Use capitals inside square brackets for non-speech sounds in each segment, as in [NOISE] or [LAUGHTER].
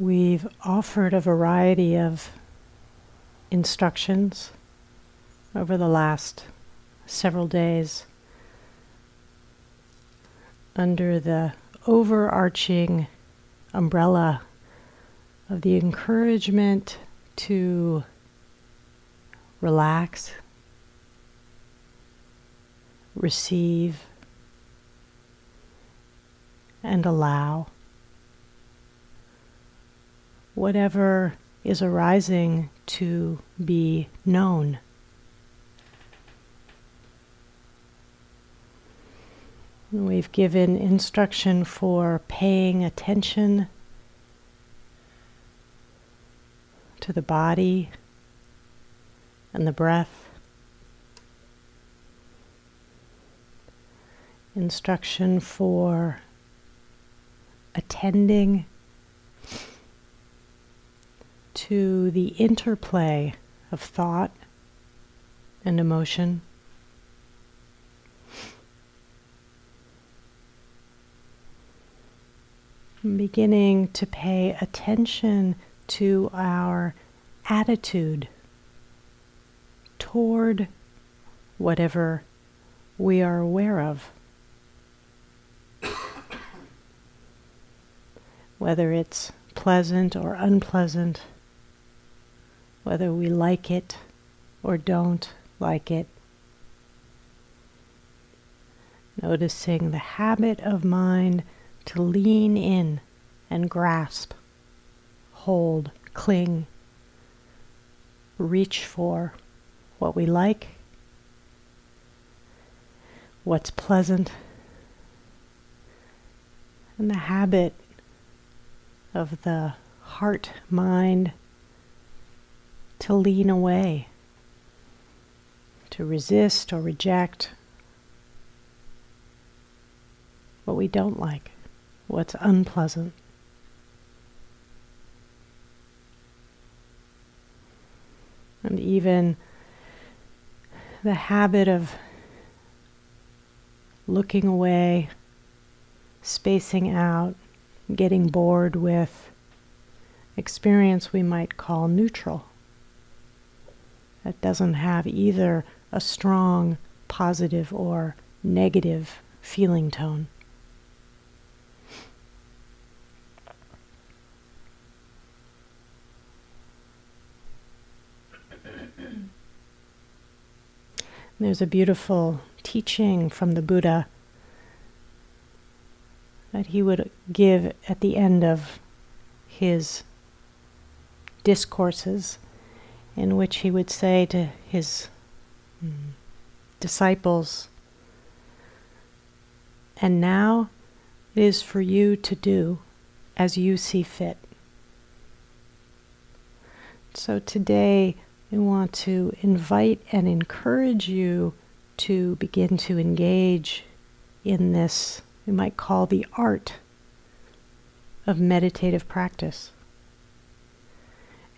we've offered a variety of instructions over the last several days under the overarching umbrella of the encouragement to relax, receive, and allow whatever is arising to be known. We've given instruction for paying attention to the body and the breath. Instruction for attending to the interplay of thought and emotion. beginning to pay attention to our attitude toward whatever we are aware of. [COUGHS] Whether it's pleasant or unpleasant, whether we like it or don't like it. Noticing the habit of mind to lean in and grasp, hold, cling, reach for what we like, what's pleasant, and the habit of the heart mind to lean away, to resist or reject what we don't like what's unpleasant. And even the habit of looking away, spacing out, getting bored with experience we might call neutral. That doesn't have either a strong positive or negative feeling tone. There's a beautiful teaching from the Buddha that he would give at the end of his discourses, in which he would say to his mm, disciples, And now it is for you to do as you see fit. So today, we want to invite and encourage you to begin to engage in this, we might call the art of meditative practice.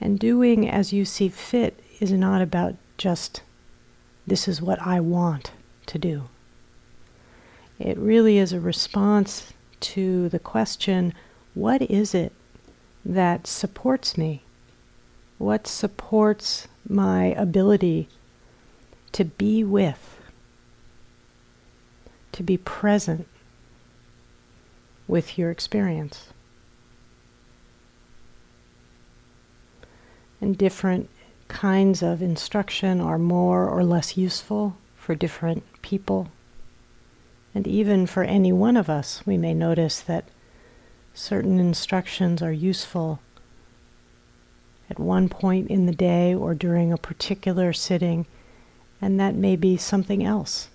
And doing as you see fit is not about just, this is what I want to do. It really is a response to the question, what is it that supports me? What supports my ability to be with, to be present with your experience. And different kinds of instruction are more or less useful for different people. And even for any one of us, we may notice that certain instructions are useful at one point in the day or during a particular sitting, and that may be something else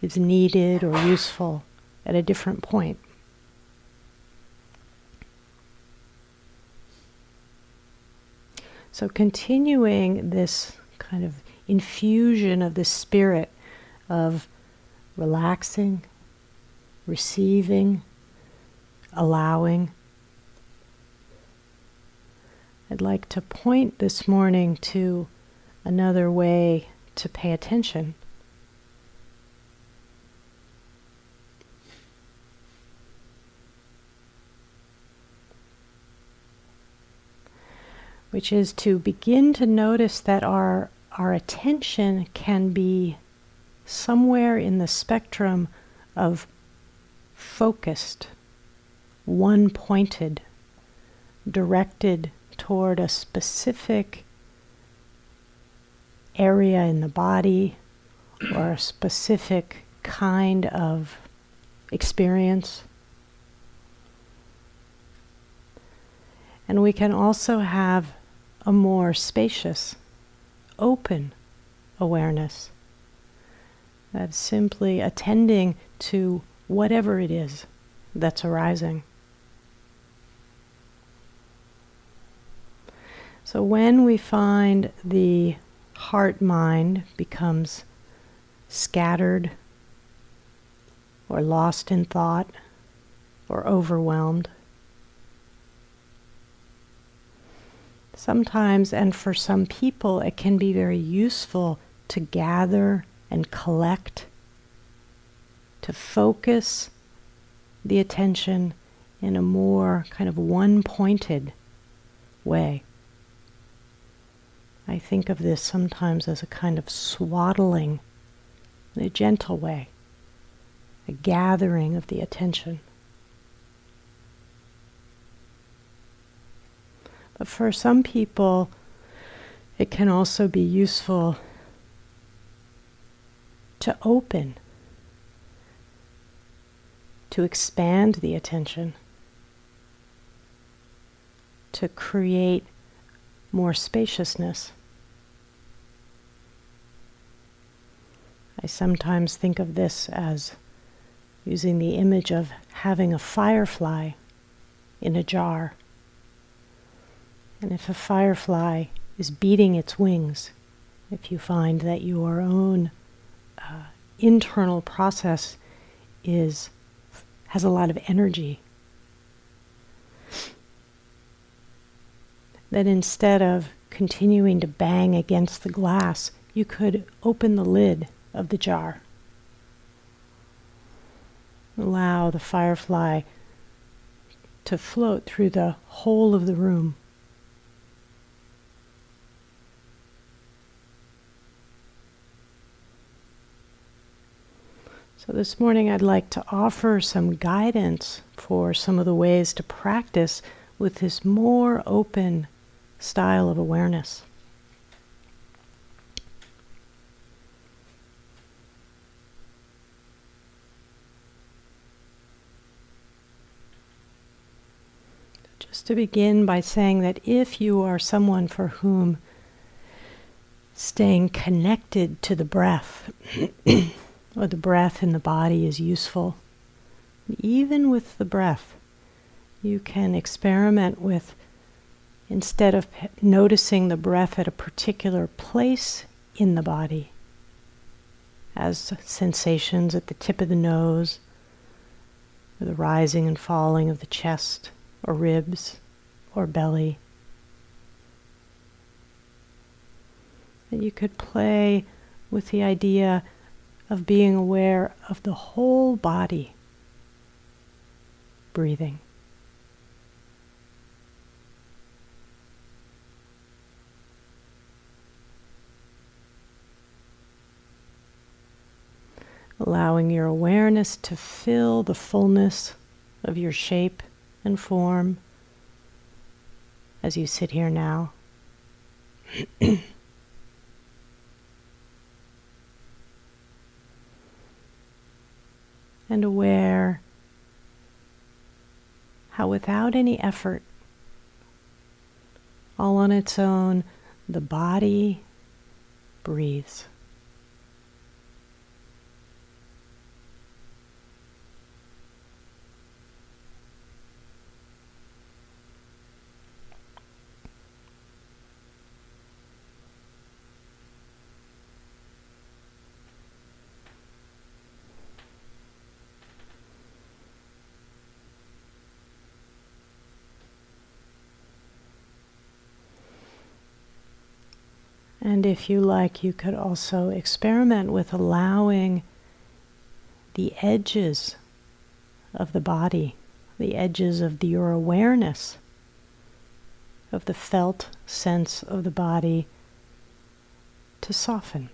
is needed or useful at a different point. So, continuing this kind of infusion of the spirit of relaxing, receiving, allowing, I'd like to point this morning to another way to pay attention. Which is to begin to notice that our, our attention can be somewhere in the spectrum of focused, one pointed, directed toward a specific area in the body or a specific kind of experience. And we can also have a more spacious, open awareness that's simply attending to whatever it is that's arising. So when we find the heart mind becomes scattered or lost in thought or overwhelmed, sometimes, and for some people, it can be very useful to gather and collect, to focus the attention in a more kind of one pointed way. I think of this sometimes as a kind of swaddling in a gentle way, a gathering of the attention. But for some people, it can also be useful to open, to expand the attention, to create more spaciousness. I sometimes think of this as using the image of having a firefly in a jar. And if a firefly is beating its wings, if you find that your own uh, internal process is has a lot of energy, that instead of continuing to bang against the glass, you could open the lid of the jar. Allow the firefly to float through the whole of the room. So, this morning I'd like to offer some guidance for some of the ways to practice with this more open style of awareness. Just to begin by saying that if you are someone for whom staying connected to the breath [CLEARS THROAT] or the breath in the body is useful, even with the breath, you can experiment with instead of noticing the breath at a particular place in the body, as sensations at the tip of the nose, or the rising and falling of the chest, or ribs, or belly. You could play with the idea of being aware of the whole body breathing. allowing your awareness to fill the fullness of your shape and form as you sit here now. [CLEARS THROAT] and aware how, without any effort, all on its own, the body breathes. And if you like, you could also experiment with allowing the edges of the body, the edges of the, your awareness, of the felt sense of the body to soften.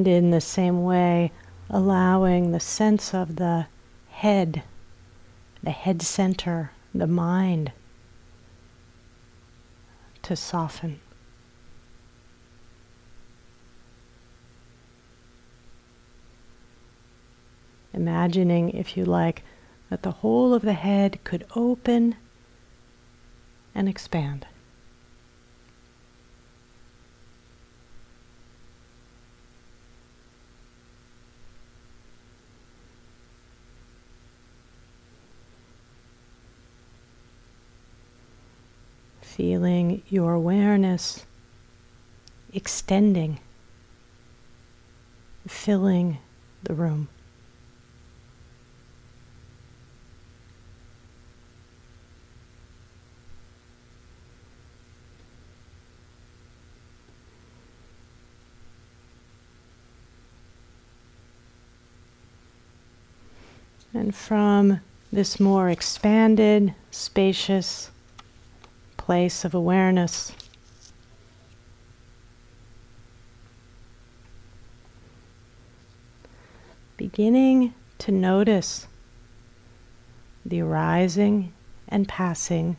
And in the same way, allowing the sense of the head, the head center, the mind to soften. Imagining, if you like, that the whole of the head could open and expand. Feeling your awareness extending, filling the room. And from this more expanded, spacious, place of awareness. Beginning to notice the arising and passing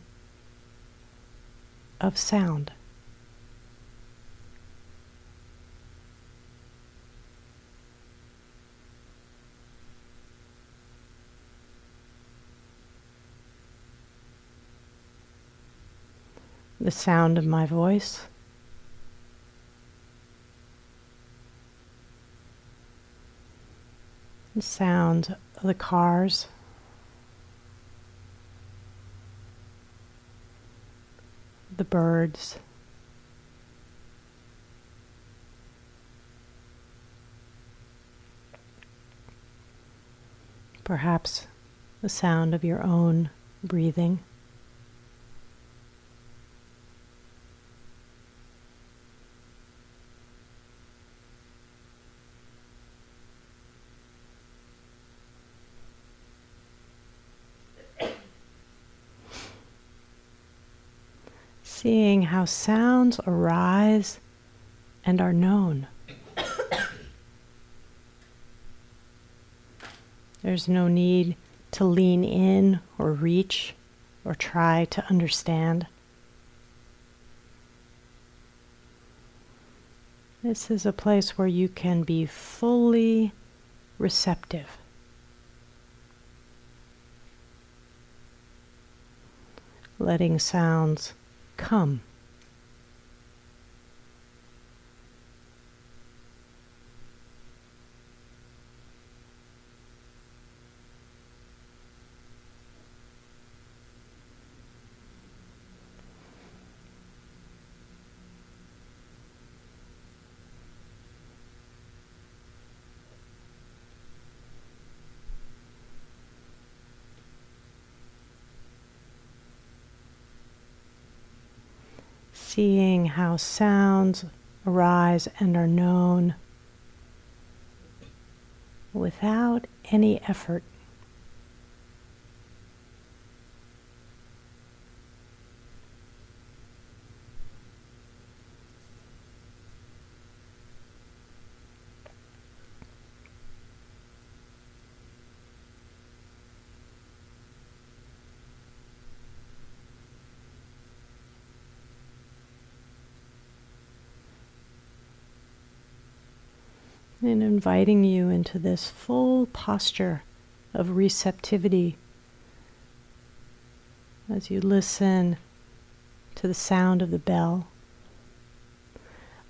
of sound. The sound of my voice. The sound of the cars. The birds. Perhaps the sound of your own breathing. seeing how sounds arise and are known. [COUGHS] There's no need to lean in or reach or try to understand. This is a place where you can be fully receptive. Letting sounds come. Seeing how sounds arise and are known without any effort. And inviting you into this full posture of receptivity as you listen to the sound of the bell,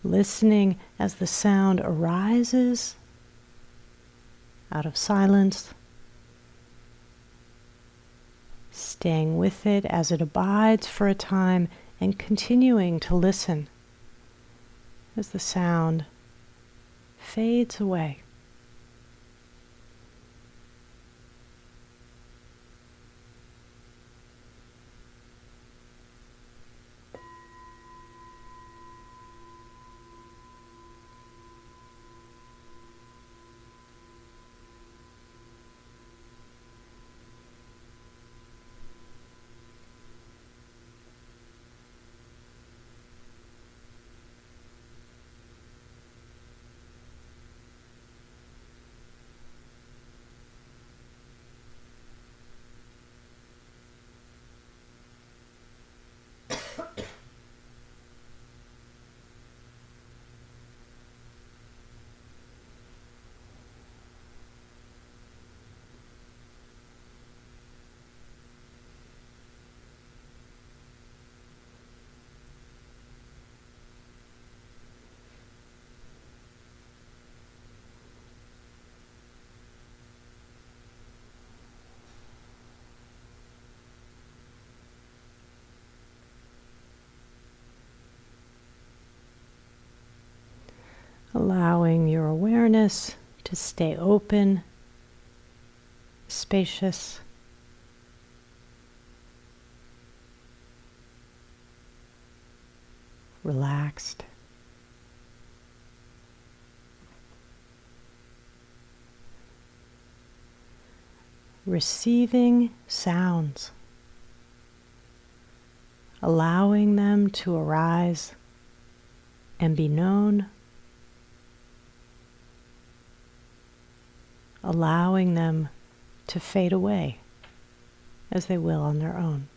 listening as the sound arises out of silence, staying with it as it abides for a time, and continuing to listen as the sound fades away. Allowing your awareness to stay open, spacious. Relaxed. Receiving sounds, allowing them to arise and be known allowing them to fade away as they will on their own.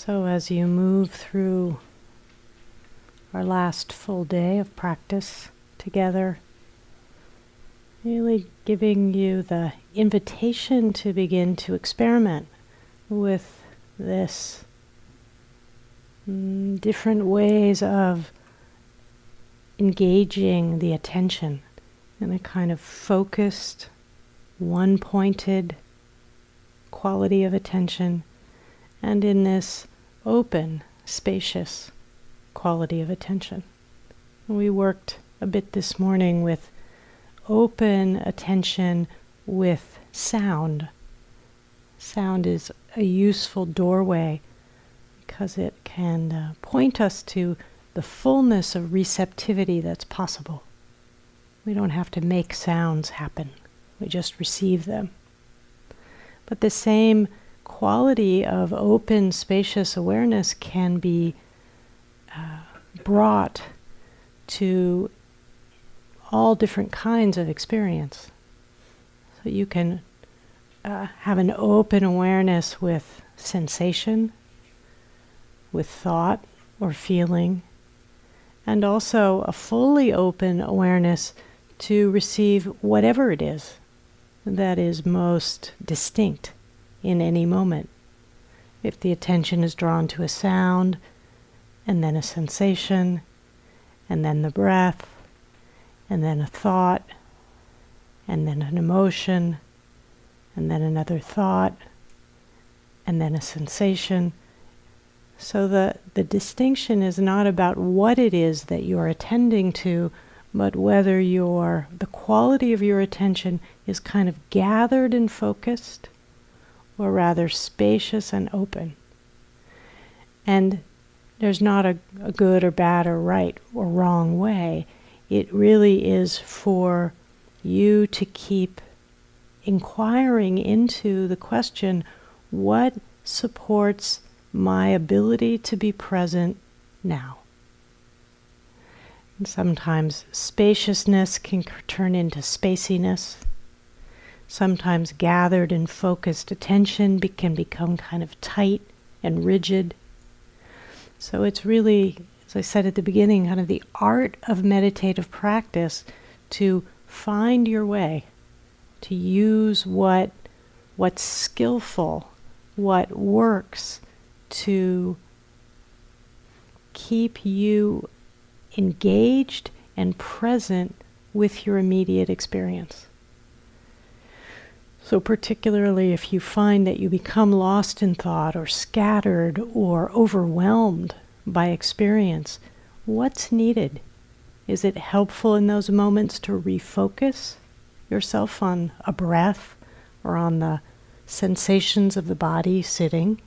So, as you move through our last full day of practice together, really giving you the invitation to begin to experiment with this mm, different ways of engaging the attention in a kind of focused, one pointed quality of attention, and in this open, spacious quality of attention. We worked a bit this morning with open attention with sound. Sound is a useful doorway because it can uh, point us to the fullness of receptivity that's possible. We don't have to make sounds happen, we just receive them. But the same quality of open, spacious awareness can be uh, brought to all different kinds of experience. So you can uh, have an open awareness with sensation, with thought or feeling, and also a fully open awareness to receive whatever it is that is most distinct in any moment. If the attention is drawn to a sound, and then a sensation, and then the breath, and then a thought, and then an emotion, and then another thought, and then a sensation, so the, the distinction is not about what it is that you're attending to, but whether your the quality of your attention is kind of gathered and focused, or rather spacious and open. And there's not a, a good or bad or right or wrong way. It really is for you to keep inquiring into the question what supports my ability to be present now. And sometimes spaciousness can turn into spaciness. Sometimes gathered and focused attention be- can become kind of tight and rigid. So it's really, as I said at the beginning, kind of the art of meditative practice to find your way, to use what what's skillful, what works, to keep you engaged and present with your immediate experience. So, particularly if you find that you become lost in thought or scattered or overwhelmed by experience, what's needed? Is it helpful in those moments to refocus yourself on a breath or on the sensations of the body sitting?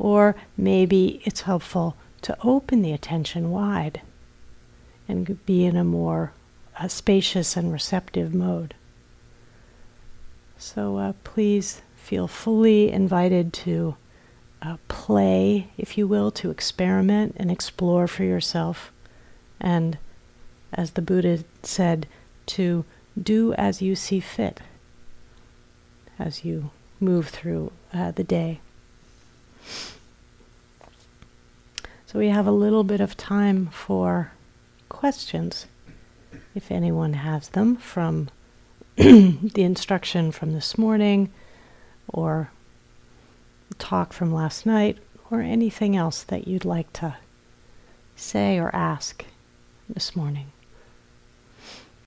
Or maybe it's helpful to open the attention wide and be in a more uh, spacious and receptive mode. So uh, please feel fully invited to uh, play, if you will, to experiment and explore for yourself. And as the Buddha said, to do as you see fit as you move through uh, the day. So we have a little bit of time for questions, if anyone has them, from [CLEARS THROAT] the instruction from this morning or talk from last night or anything else that you'd like to say or ask this morning.